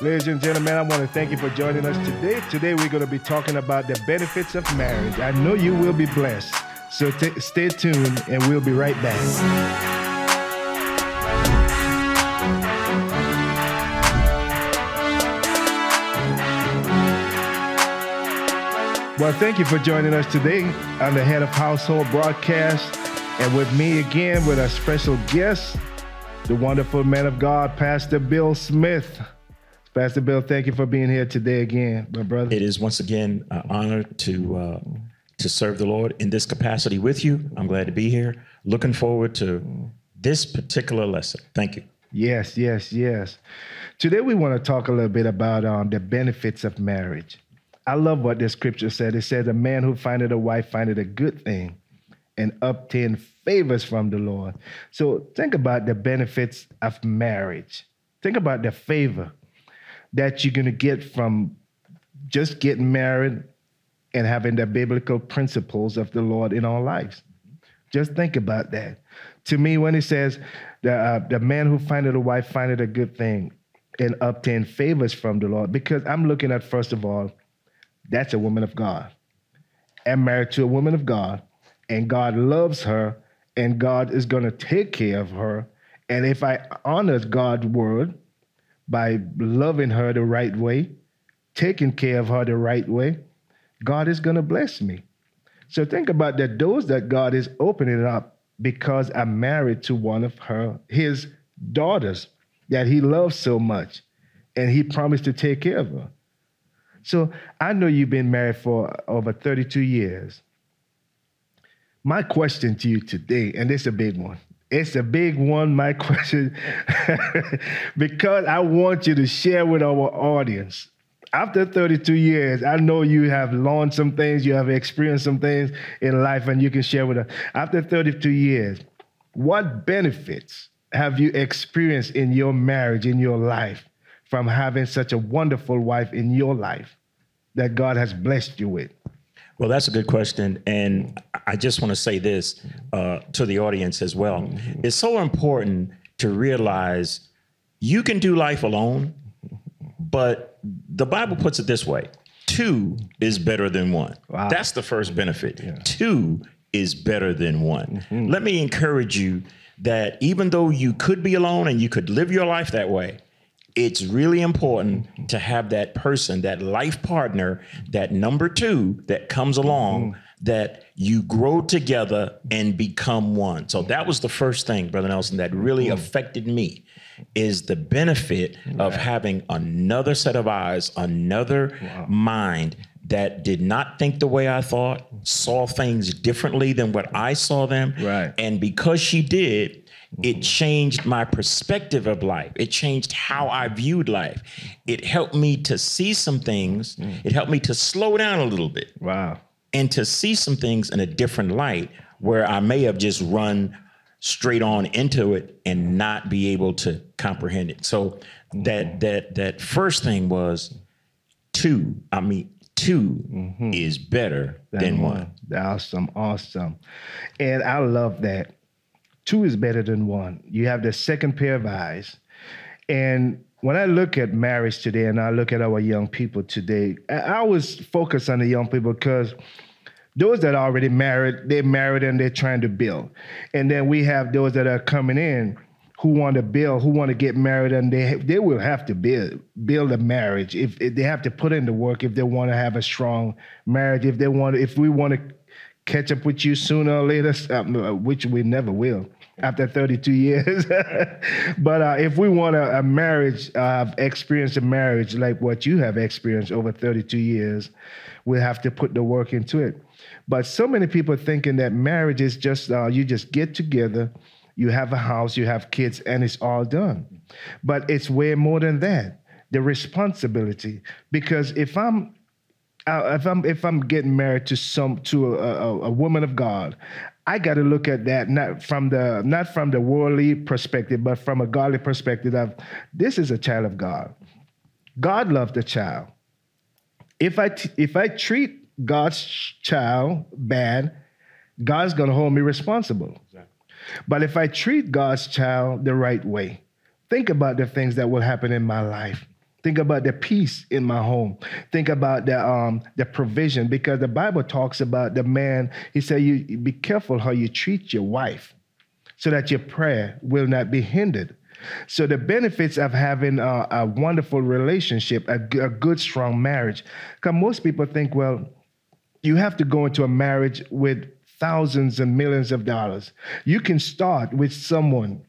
Ladies and gentlemen, I want to thank you for joining us today. Today, we're going to be talking about the benefits of marriage. I know you will be blessed. So t- stay tuned, and we'll be right back. Well, thank you for joining us today on the Head of Household broadcast. And with me again, with our special guest, the wonderful man of God, Pastor Bill Smith. Pastor Bill, thank you for being here today again, my brother. It is once again an honor to uh, to serve the Lord in this capacity with you. I'm glad to be here. Looking forward to this particular lesson. Thank you. Yes, yes, yes. Today we want to talk a little bit about um, the benefits of marriage. I love what the scripture said. It says, "A man who findeth a wife findeth a good thing, and obtain favors from the Lord." So think about the benefits of marriage. Think about the favor that you're going to get from just getting married and having the biblical principles of the Lord in our lives. Just think about that. To me, when it says the uh, the man who findeth a wife findeth a good thing and obtain favors from the Lord, because I'm looking at first of all that's a woman of God. I'm married to a woman of God, and God loves her, and God is going to take care of her. And if I honor God's word by loving her the right way, taking care of her the right way, God is going to bless me. So think about the doors that God is opening up because I'm married to one of her his daughters that he loves so much and he promised to take care of her. So I know you've been married for over 32 years. My question to you today, and this is a big one. It's a big one, my question, because I want you to share with our audience. After 32 years, I know you have learned some things, you have experienced some things in life, and you can share with us. After 32 years, what benefits have you experienced in your marriage, in your life, from having such a wonderful wife in your life? that God has blessed you with? Well, that's a good question. And I just want to say this uh, to the audience as well. Mm-hmm. It's so important to realize you can do life alone, but the Bible puts it this way two is better than one. Wow. That's the first benefit. Yeah. Two is better than one. Mm-hmm. Let me encourage you that even though you could be alone and you could live your life that way, it's really important to have that person, that life partner, that number two that comes along mm-hmm. that you grow together and become one. So that was the first thing, Brother Nelson, that really mm-hmm. affected me is the benefit right. of having another set of eyes, another wow. mind that did not think the way I thought, saw things differently than what I saw them. Right. And because she did, it changed my perspective of life. It changed how I viewed life. It helped me to see some things. It helped me to slow down a little bit. Wow. And to see some things in a different light where I may have just run straight on into it and not be able to comprehend it. So that that that first thing was two. I mean, 2 mm-hmm. is better than, than one. one. Awesome, awesome. And I love that two is better than one. You have the second pair of eyes. And when I look at marriage today and I look at our young people today, I always focus on the young people because those that are already married, they're married and they're trying to build. And then we have those that are coming in who want to build, who want to get married, and they they will have to build build a marriage if, if they have to put in the work if they want to have a strong marriage. If they want, if we want to catch up with you sooner or later, um, which we never will after 32 years. but uh, if we want a, a marriage, uh, experienced a marriage like what you have experienced over 32 years, we have to put the work into it. But so many people thinking that marriage is just uh, you just get together, you have a house, you have kids, and it's all done. But it's way more than that. The responsibility, because if I'm if I'm if I'm getting married to some to a, a, a woman of God, I got to look at that not from the not from the worldly perspective, but from a godly perspective of this is a child of God. God loved the child. If I t- if I treat God's child bad, God's going to hold me responsible. Exactly. But if I treat God's child the right way, think about the things that will happen in my life. Think about the peace in my home. Think about the um, the provision because the Bible talks about the man. He said, "You be careful how you treat your wife, so that your prayer will not be hindered." So the benefits of having a, a wonderful relationship, a, a good, strong marriage, because most people think, well, you have to go into a marriage with thousands and millions of dollars. You can start with someone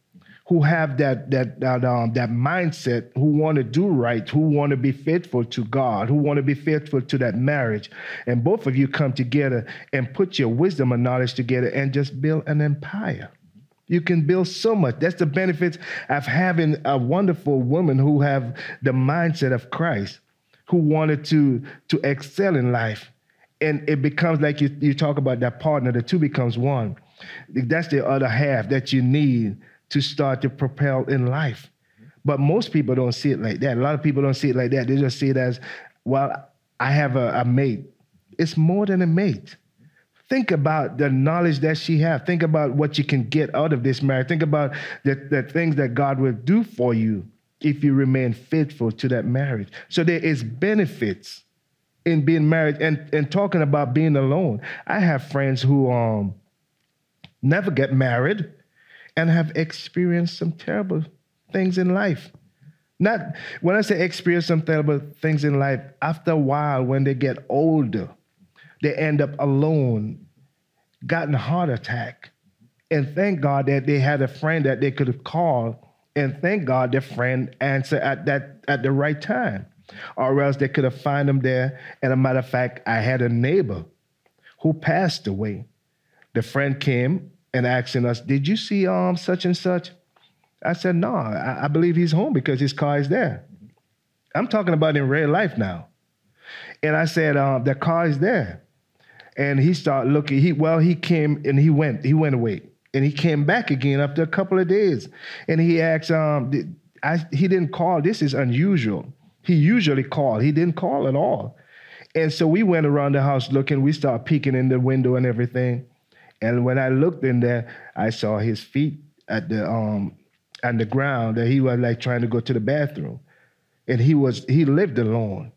who have that that that, um, that mindset, who want to do right, who want to be faithful to God, who want to be faithful to that marriage, and both of you come together and put your wisdom and knowledge together and just build an empire. You can build so much. That's the benefits of having a wonderful woman who have the mindset of Christ, who wanted to to excel in life, and it becomes like you you talk about that partner. The two becomes one. That's the other half that you need to start to propel in life. But most people don't see it like that. A lot of people don't see it like that. They just see it as, well, I have a, a mate. It's more than a mate. Think about the knowledge that she has. Think about what you can get out of this marriage. Think about the, the things that God will do for you if you remain faithful to that marriage. So there is benefits in being married and, and talking about being alone. I have friends who um never get married and have experienced some terrible things in life. Not when I say experience some terrible things in life, after a while, when they get older, they end up alone, gotten a heart attack. And thank God that they had a friend that they could have called, and thank God their friend answered at that at the right time. Or else they could have found them there. And a matter of fact, I had a neighbor who passed away. The friend came and asking us, "Did you see um such and such?" I said, "No, I, I believe he's home because his car is there." I'm talking about in real life now. And I said, um, "The car is there," and he started looking. He well, he came and he went. He went away, and he came back again after a couple of days, and he asked, um, I, he didn't call. This is unusual. He usually called. He didn't call at all. And so we went around the house looking. We started peeking in the window and everything. And when I looked in there, I saw his feet at the um on the ground that he was like trying to go to the bathroom. And he was he lived alone.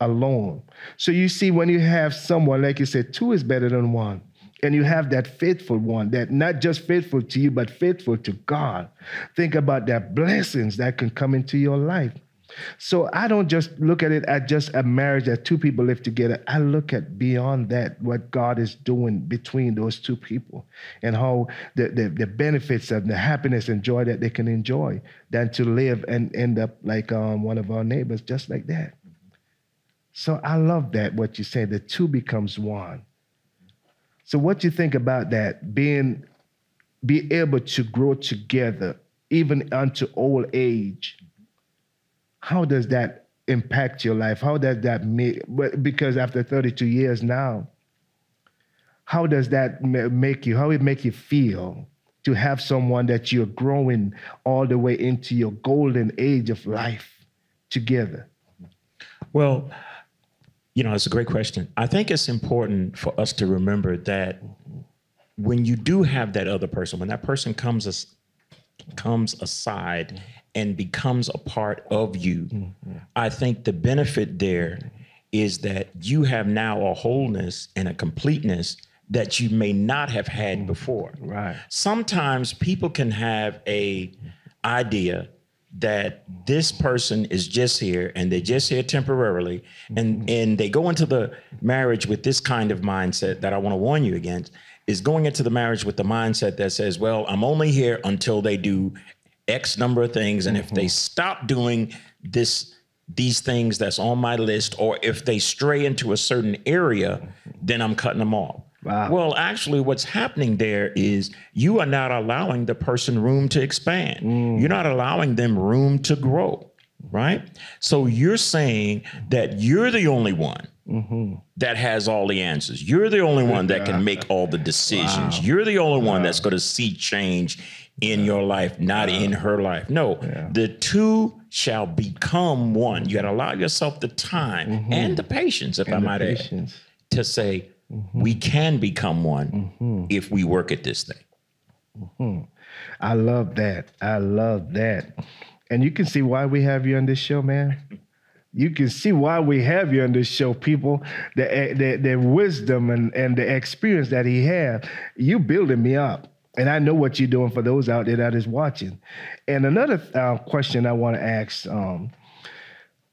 Alone. So you see, when you have someone, like you said, two is better than one. And you have that faithful one that not just faithful to you, but faithful to God. Think about that blessings that can come into your life. So I don't just look at it as just a marriage that two people live together. I look at beyond that, what God is doing between those two people and how the, the, the benefits of the happiness and joy that they can enjoy than to live and end up like um, one of our neighbors, just like that. So I love that, what you say, the two becomes one. So what you think about that, being be able to grow together even unto old age how does that impact your life? How does that make, because after 32 years now, how does that make you, how it make you feel to have someone that you're growing all the way into your golden age of life together? Well, you know, it's a great question. I think it's important for us to remember that when you do have that other person, when that person comes comes aside and becomes a part of you, mm-hmm. I think the benefit there is that you have now a wholeness and a completeness that you may not have had mm-hmm. before. Right. Sometimes people can have a idea that this person is just here and they're just here temporarily and mm-hmm. and they go into the marriage with this kind of mindset that I want to warn you against is going into the marriage with the mindset that says, well, I'm only here until they do X number of things. And mm-hmm. if they mm-hmm. stop doing this, these things that's on my list, or if they stray into a certain area, then I'm cutting them off. Wow. Well, actually, what's happening there is you are not allowing the person room to expand. Mm. You're not allowing them room to grow, right? So you're saying that you're the only one mm-hmm. that has all the answers. You're the only one that can make all the decisions. Wow. You're the only wow. one that's going to see change in your life, not in her life. No, yeah. the two shall become one. You got to allow yourself the time mm-hmm. and the patience, if and I might patience. add, to say mm-hmm. we can become one mm-hmm. if we work at this thing. Mm-hmm. I love that. I love that. And you can see why we have you on this show, man. You can see why we have you on this show, people. The the, the wisdom and, and the experience that he had. You building me up. And I know what you're doing for those out there that is watching. And another uh, question I want to ask um,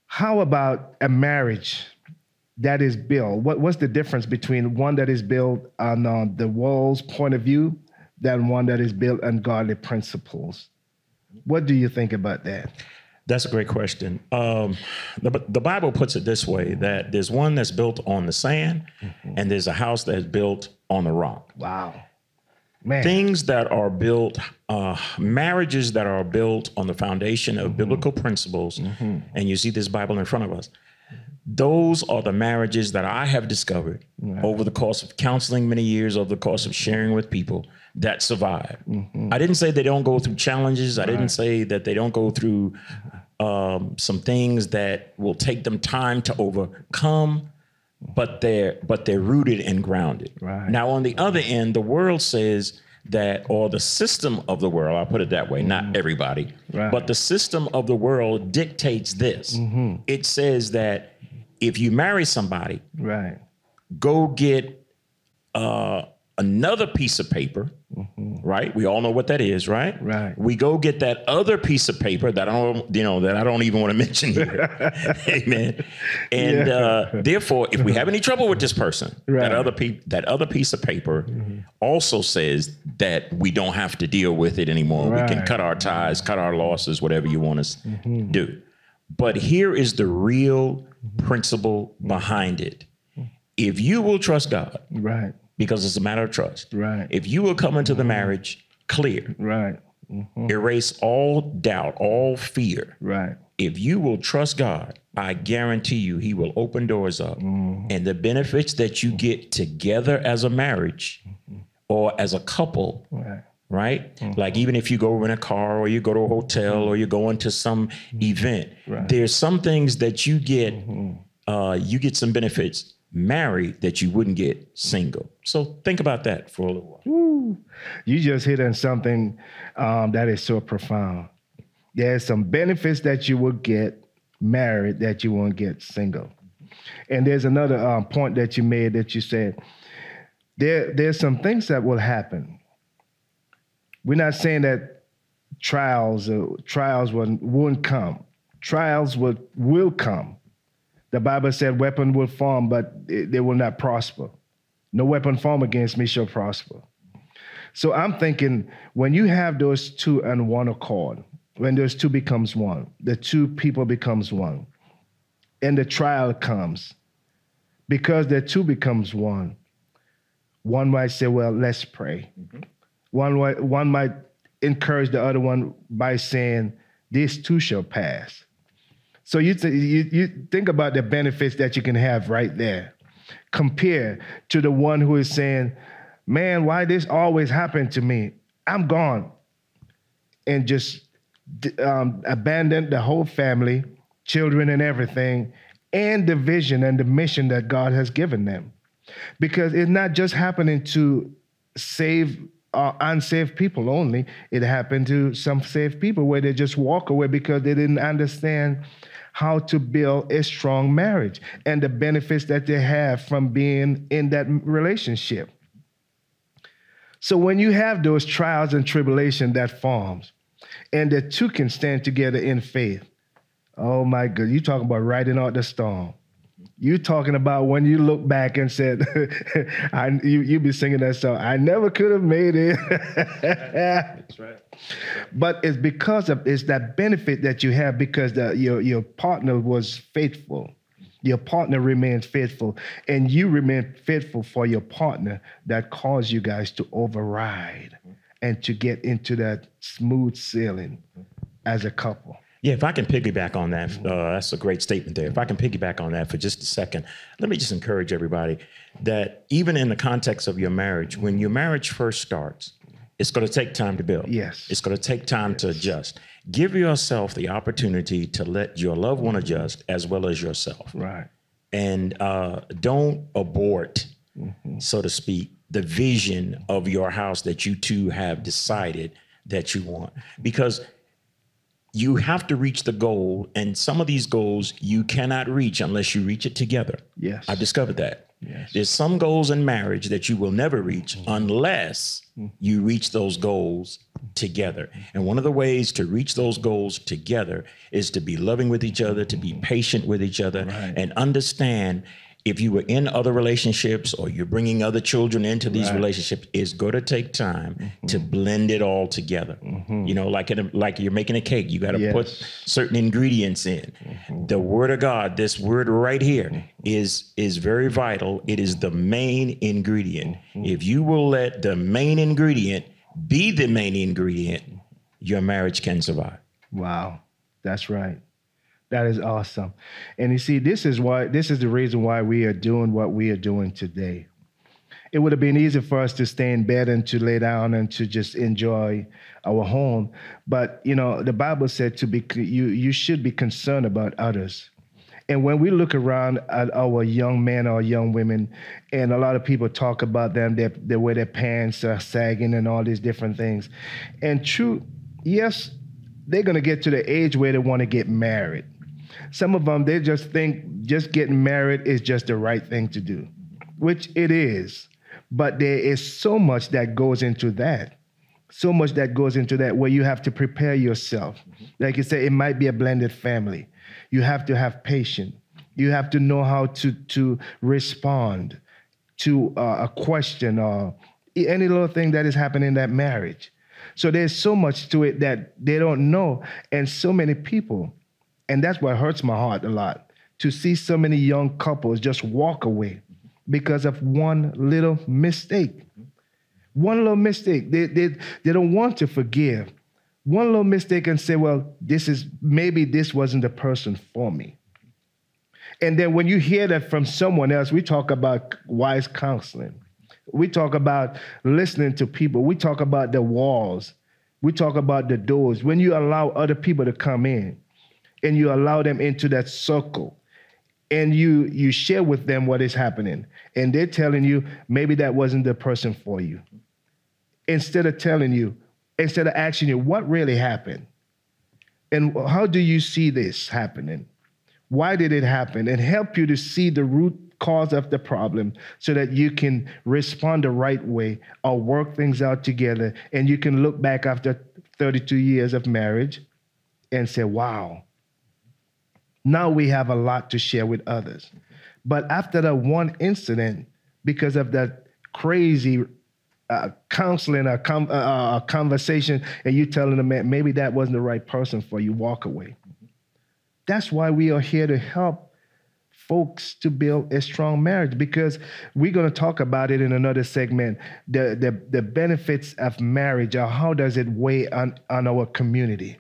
how about a marriage that is built? What, what's the difference between one that is built on uh, the world's point of view than one that is built on godly principles? What do you think about that? That's a great question. Um, the, the, Bible puts it this way that there's one that's built on the sand, mm-hmm. and there's a house that's built on the rock. Wow. Man. Things that are built, uh, marriages that are built on the foundation of mm-hmm. biblical principles, mm-hmm. and you see this Bible in front of us. Those are the marriages that I have discovered right. over the course of counseling many years, over the course of sharing with people that survive. Mm-hmm. I didn't say they don't go through challenges. I right. didn't say that they don't go through um, some things that will take them time to overcome but they're but they're rooted and grounded. Right. Now, on the other end, the world says that, or the system of the world, I'll put it that way, mm-hmm. not everybody, right. but the system of the world dictates this. Mm-hmm. It says that if you marry somebody, right, go get uh, another piece of paper, mm-hmm. right? We all know what that is, right? Right. We go get that other piece of paper that I don't, you know, that I don't even want to mention here. Amen. And yeah. uh, therefore, if we have any trouble with this person, right. that other pe- that other piece of paper mm-hmm. also says that we don't have to deal with it anymore. Right. We can cut our ties, cut our losses, whatever you want us mm-hmm. do. But here is the real principle behind it. If you will trust God, right because it's a matter of trust. Right. If you will come into the marriage clear, right. Mm-hmm. Erase all doubt, all fear. Right. If you will trust God, I guarantee you He will open doors up. Mm-hmm. And the benefits that you get together as a marriage mm-hmm. or as a couple, right? Right? Mm-hmm. Like even if you go in a car or you go to a hotel or you go into some mm-hmm. event, right. there's some things that you get, mm-hmm. uh, you get some benefits married that you wouldn't get single. So think about that for a little while. Ooh, you just hit on something um, that is so profound. There's some benefits that you will get married that you won't get single. And there's another um, point that you made that you said there, there's some things that will happen. We're not saying that trials uh, trials will, won't come. Trials will, will come the Bible said, weapon will form, but they will not prosper. No weapon formed against me shall prosper. So I'm thinking when you have those two and one accord, when those two becomes one, the two people becomes one, and the trial comes, because the two becomes one, one might say, well, let's pray. Mm-hmm. One, one might encourage the other one by saying, this too shall pass. So you, th- you, you think about the benefits that you can have right there. Compare to the one who is saying, man, why this always happened to me? I'm gone. And just um, the whole family, children and everything, and the vision and the mission that God has given them. Because it's not just happening to save uh, unsaved people only. It happened to some saved people where they just walk away because they didn't understand how to build a strong marriage and the benefits that they have from being in that relationship. So when you have those trials and tribulation that forms, and the two can stand together in faith, oh my God, you talking about riding out the storm. You talking about when you look back and said, I, you you be singing that song. I never could have made it. That's right. But it's because of it's that benefit that you have because the, your your partner was faithful. Your partner remains faithful, and you remain faithful for your partner that caused you guys to override and to get into that smooth sailing as a couple. Yeah, if I can piggyback on that, uh, that's a great statement there. If I can piggyback on that for just a second, let me just encourage everybody that even in the context of your marriage, when your marriage first starts, it's going to take time to build. Yes. It's going to take time yes. to adjust. Give yourself the opportunity to let your loved one adjust as well as yourself. Right. And uh, don't abort, mm-hmm. so to speak, the vision of your house that you two have decided that you want. Because you have to reach the goal, and some of these goals you cannot reach unless you reach it together. Yes. I've discovered that. Yes. There's some goals in marriage that you will never reach mm-hmm. unless you reach those goals together. And one of the ways to reach those goals together is to be loving with each other, to be mm-hmm. patient with each other, and understand if you were in other relationships or you're bringing other children into these relationships, it's going to take time Mm-hmm. to blend it all together. Mm-hmm. You know, like in a, like you're making a cake, you got to Yes. put certain ingredients in. Mm-hmm. The Word of God, this word right here, mm-hmm. is is very vital. It is the main ingredient. If you will let the main ingredient be the main ingredient, your marriage can survive. Wow, that's right. That is awesome. And you see, this is why this is the reason why we are doing what we are doing today. It would have been easy for us to stay in bed and to lay down and to just enjoy our home, but you know, the Bible said to be you you should be concerned about others. And when we look around at our young men or young women, and a lot of people talk about them, their, the way their pants are sagging and all these different things. And true, yes, they're going to get to the age where they want to get married. Some of them, they just think just getting married is just the right thing to do, which it is. But there is so much that goes into that. So much that goes into that where you have to prepare yourself. Like you say, it might be a blended family. You have to have patience. You have to know how to, to respond to uh, a question or any little thing that is happening in that marriage. So there's so much to it that they don't know. And so many people, and that's what hurts my heart a lot, to see so many young couples just walk away because of one little mistake. One little mistake. They, they, they don't want to forgive. One little mistake and say, well, this is maybe this wasn't the person for me. And then when you hear that from someone else, we talk about wise counseling. We talk about listening to people. We talk about the walls. We talk about the doors. When you allow other people to come in and you allow them into that circle and you you share with them what is happening and they're telling you maybe that wasn't the person for you. Instead of telling you, instead of asking you what really happened and how do you see this happening? Why did it happen? And help you to see the root cause of the problem so that you can respond the right way or work things out together. And you can look back after 32 years of marriage and say, wow, now we have a lot to share with others. But after that one incident, because of that crazy uh, counseling, a, com- uh, a conversation, and you telling them, man, maybe that wasn't the right person for you, walk away. That's why we are here to help folks to build a strong marriage because we're going to talk about it in another segment the, the, the benefits of marriage or how does it weigh on, on our community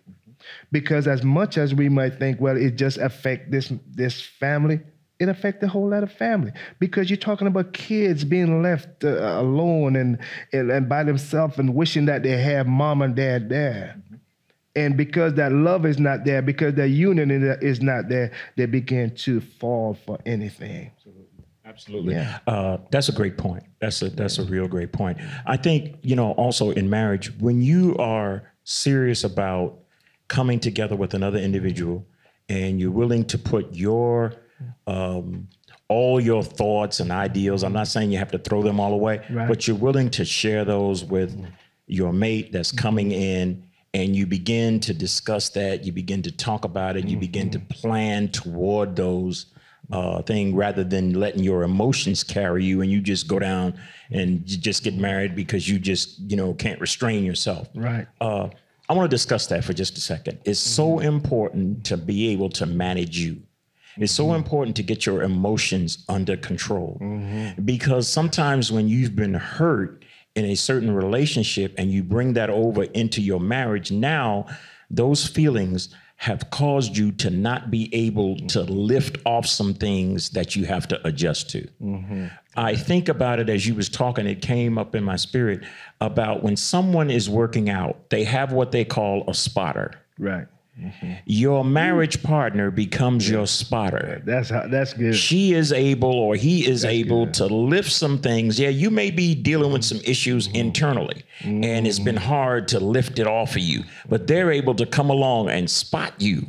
because as much as we might think well it just affect this this family it affect a whole lot of family because you're talking about kids being left uh, alone and, and and by themselves and wishing that they have mom and dad there and because that love is not there, because that union is not there, they begin to fall for anything. Absolutely. Yeah. Uh, that's a great point. That's a that's a real great point. I think you know also in marriage when you are serious about coming together with another individual and you're willing to put your um, all your thoughts and ideals. I'm not saying you have to throw them all away, Right. but you're willing to share those with your mate that's coming in and you begin to discuss that you begin to talk about it you begin to plan toward those uh, thing rather than letting your emotions carry you and you just go down and you just get married because you just you know can't restrain yourself Right. uh, i want to discuss that for just a second. It's so mm-hmm. important to be able to manage you. It's so mm-hmm. important to get your emotions under control. Mm-hmm. Because sometimes when you've been hurt in a certain relationship and you bring that over into your marriage, now those feelings have caused you to not be able to lift off some things that you have to adjust to. I think about it as you was talking, it came up in my spirit about when someone is working out, they have what they call a spotter. Right. your marriage partner becomes your spotter. That's how. That's good. She is able or he is able good. to lift some things. Yeah, you may be dealing with some issues Mm-hmm. internally, and it's been hard to lift it off of you, but they're able to come along and spot you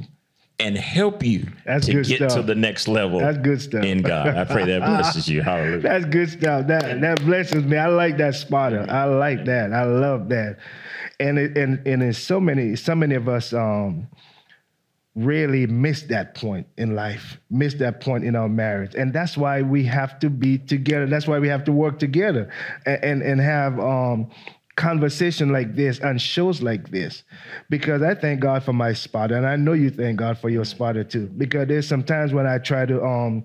and help you That's to get to the next level That's good stuff. in God. I pray that blesses you. Hallelujah. That's good stuff. That that blesses me. I like that spotter. I like that. I love that. And it, and and so many so many of us um really miss that point in life, miss that point in our marriage, and that's why we have to be together. That's why we have to work together and and, and have um conversation like this and shows like this because I thank God for my spotter and I know you thank God for your spotter too because there's some times when I try to um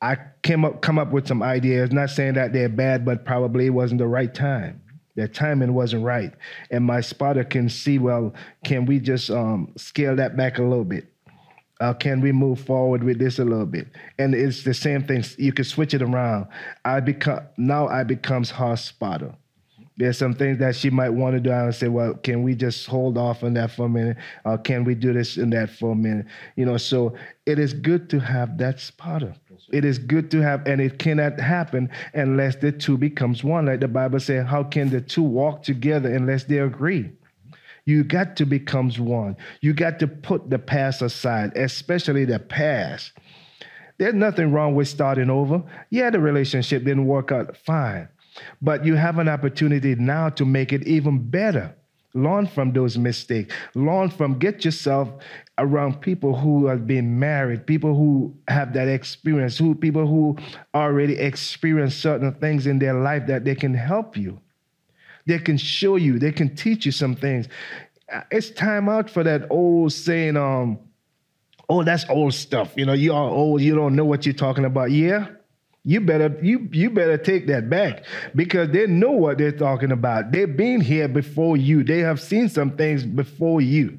I came up come up with some ideas, not saying that they're bad, but probably it wasn't the right time. The timing wasn't right. And my spotter can see, well, can we just um, scale that back a little bit? Uh, can we move forward with this a little bit? And it's the same thing. You can switch it around. I become now I becomes her spotter. There's some things that she might want to do. I would say, well, can we just hold off on that for a minute? Can we do this and that for a minute? You know, so it is good to have that spotter. It is good to have, and it cannot happen unless the two becomes one. Like the Bible says, how can the two walk together unless they agree? You got to becomes one. You got to put the past aside, especially the past. There's nothing wrong with starting over. Yeah, the relationship didn't work out fine, but you have an opportunity now to make it even better. Learn from those mistakes. Learn from, get yourself around people who have been married, people who have that experience, who people who already experienced certain things in their life that they can help you. They can show you, they can teach you some things. It's time out for that old saying, um, oh, that's old stuff. You know, you are old, you don't know what you're talking about. Yeah. You better you you better take that back because they know what they're talking about. They've been here before you. They have seen some things before you.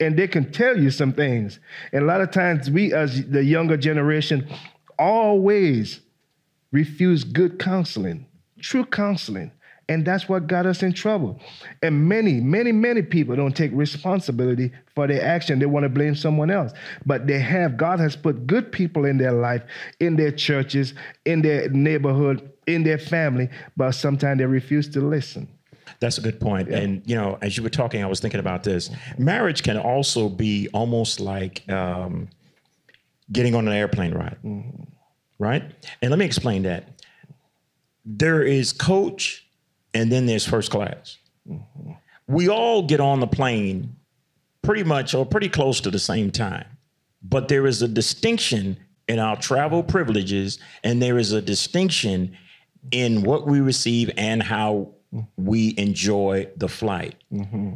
And they can tell you some things. And a lot of times we as the younger generation always refuse good counseling, true counseling. And that's what got us in trouble. And many, many, many people don't take responsibility for their action. They want to blame someone else. But they have, God has put good people in their life, in their churches, in their neighborhood, in their family, but sometimes they refuse to listen. That's a good point. And you know, as you were talking, I was thinking about this. Marriage can also be almost like um, getting on an airplane ride, right? And let me explain that. There is coach, and then there's first class. We all get on the plane pretty much or pretty close to the same time, but there is a distinction in our travel privileges, and there is a distinction in what we receive and how we enjoy the flight. Mm-hmm.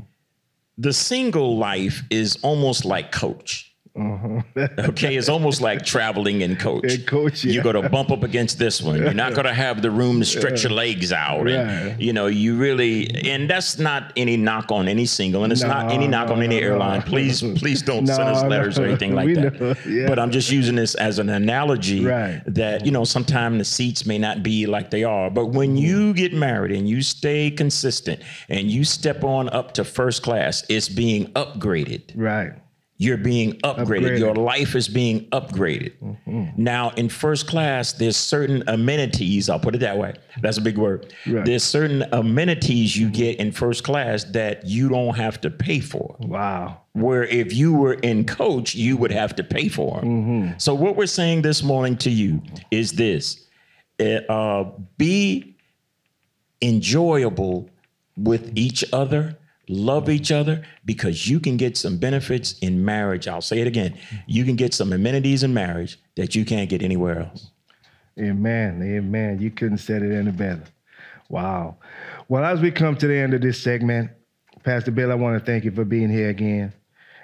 The single life is almost like coach. Mm-hmm. okay, it's almost like traveling in coach. In coach, You're going to bump up against this one. You're not going to have the room to stretch your legs out. And, you know, you really, and that's not any knock on any single, and it's not any knock on No, any no, airline. no. Please, please don't No, send us no. letters or anything like that. yeah. But I'm just using this as an analogy Right. that, you know, sometimes the seats may not be like they are. But when mm-hmm. you get married and you stay consistent and you step on up to first class, it's being upgraded Right. You're being upgraded. Upgraded. Your life is being upgraded. Now, in first class, there's certain amenities. I'll put it that way. That's a big word. Right. There's certain amenities you get in first class that you don't have to pay for. Wow. Where if you were in coach, you would have to pay for 'em. So, what we're saying this morning to you is this: uh, uh, be enjoyable with each other, love each other, because you can get some benefits in marriage. I'll say it again. You can get some amenities in marriage that you can't get anywhere else. Amen. Amen. You couldn't said it any better. Wow. Well, as we come to the end of this segment, Pastor Bill, I want to thank you for being here again.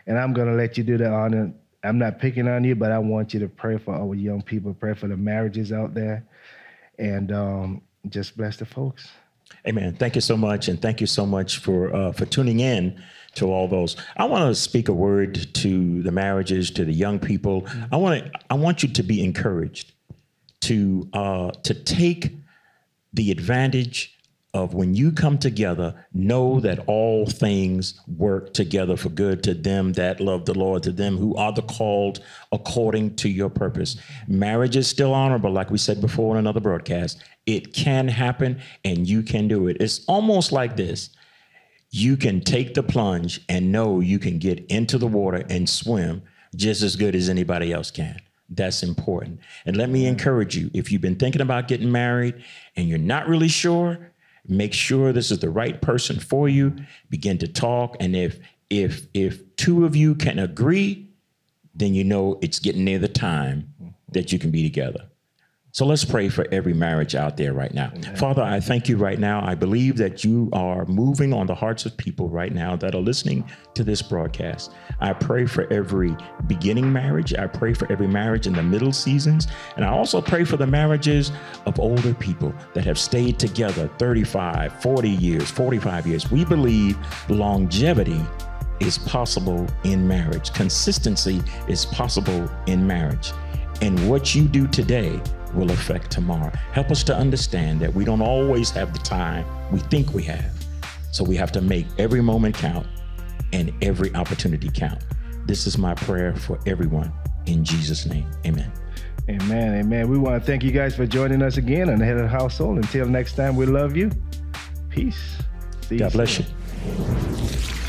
And I'm going to let you do the honor. I'm not picking on you, but I want you to pray for our young people, pray for the marriages out there, and um, just bless the folks. Amen. Thank you so much, and thank you so much for uh, for tuning in to all those. I want to speak a word to the marriages, to the young people. I want to I want you to be encouraged to uh, to take the advantage of when you come together, know that all things work together for good to them that love the Lord, to them who are the called according to your purpose. Marriage is still honorable, like we said before in another broadcast. It can happen and you can do it. It's almost like this you can take the plunge and know you can get into the water and swim just as good as anybody else can. That's important. And let me encourage you if you've been thinking about getting married and you're not really sure, make sure this is the right person for you. Begin to talk and if if if two of you can agree, then you know it's getting near the time that you can be together. So let's pray for every marriage out there right now. Amen. Father, I thank you right now. I believe that you are moving on the hearts of people right now that are listening to this broadcast. I pray for every beginning marriage. I pray for every marriage in the middle seasons. And I also pray for the marriages of older people that have stayed together 35, 40 years, 45 years. We believe longevity is possible in marriage, consistency is possible in marriage. And what you do today will affect tomorrow. Help us to understand that we don't always have the time we think we have. So we have to make every moment count and every opportunity count. This is my prayer for everyone. In Jesus' name, amen. Amen. Amen. We want to thank you guys for joining us again on the Head of the Household. Until next time, we love you. Peace. See God bless soon. you.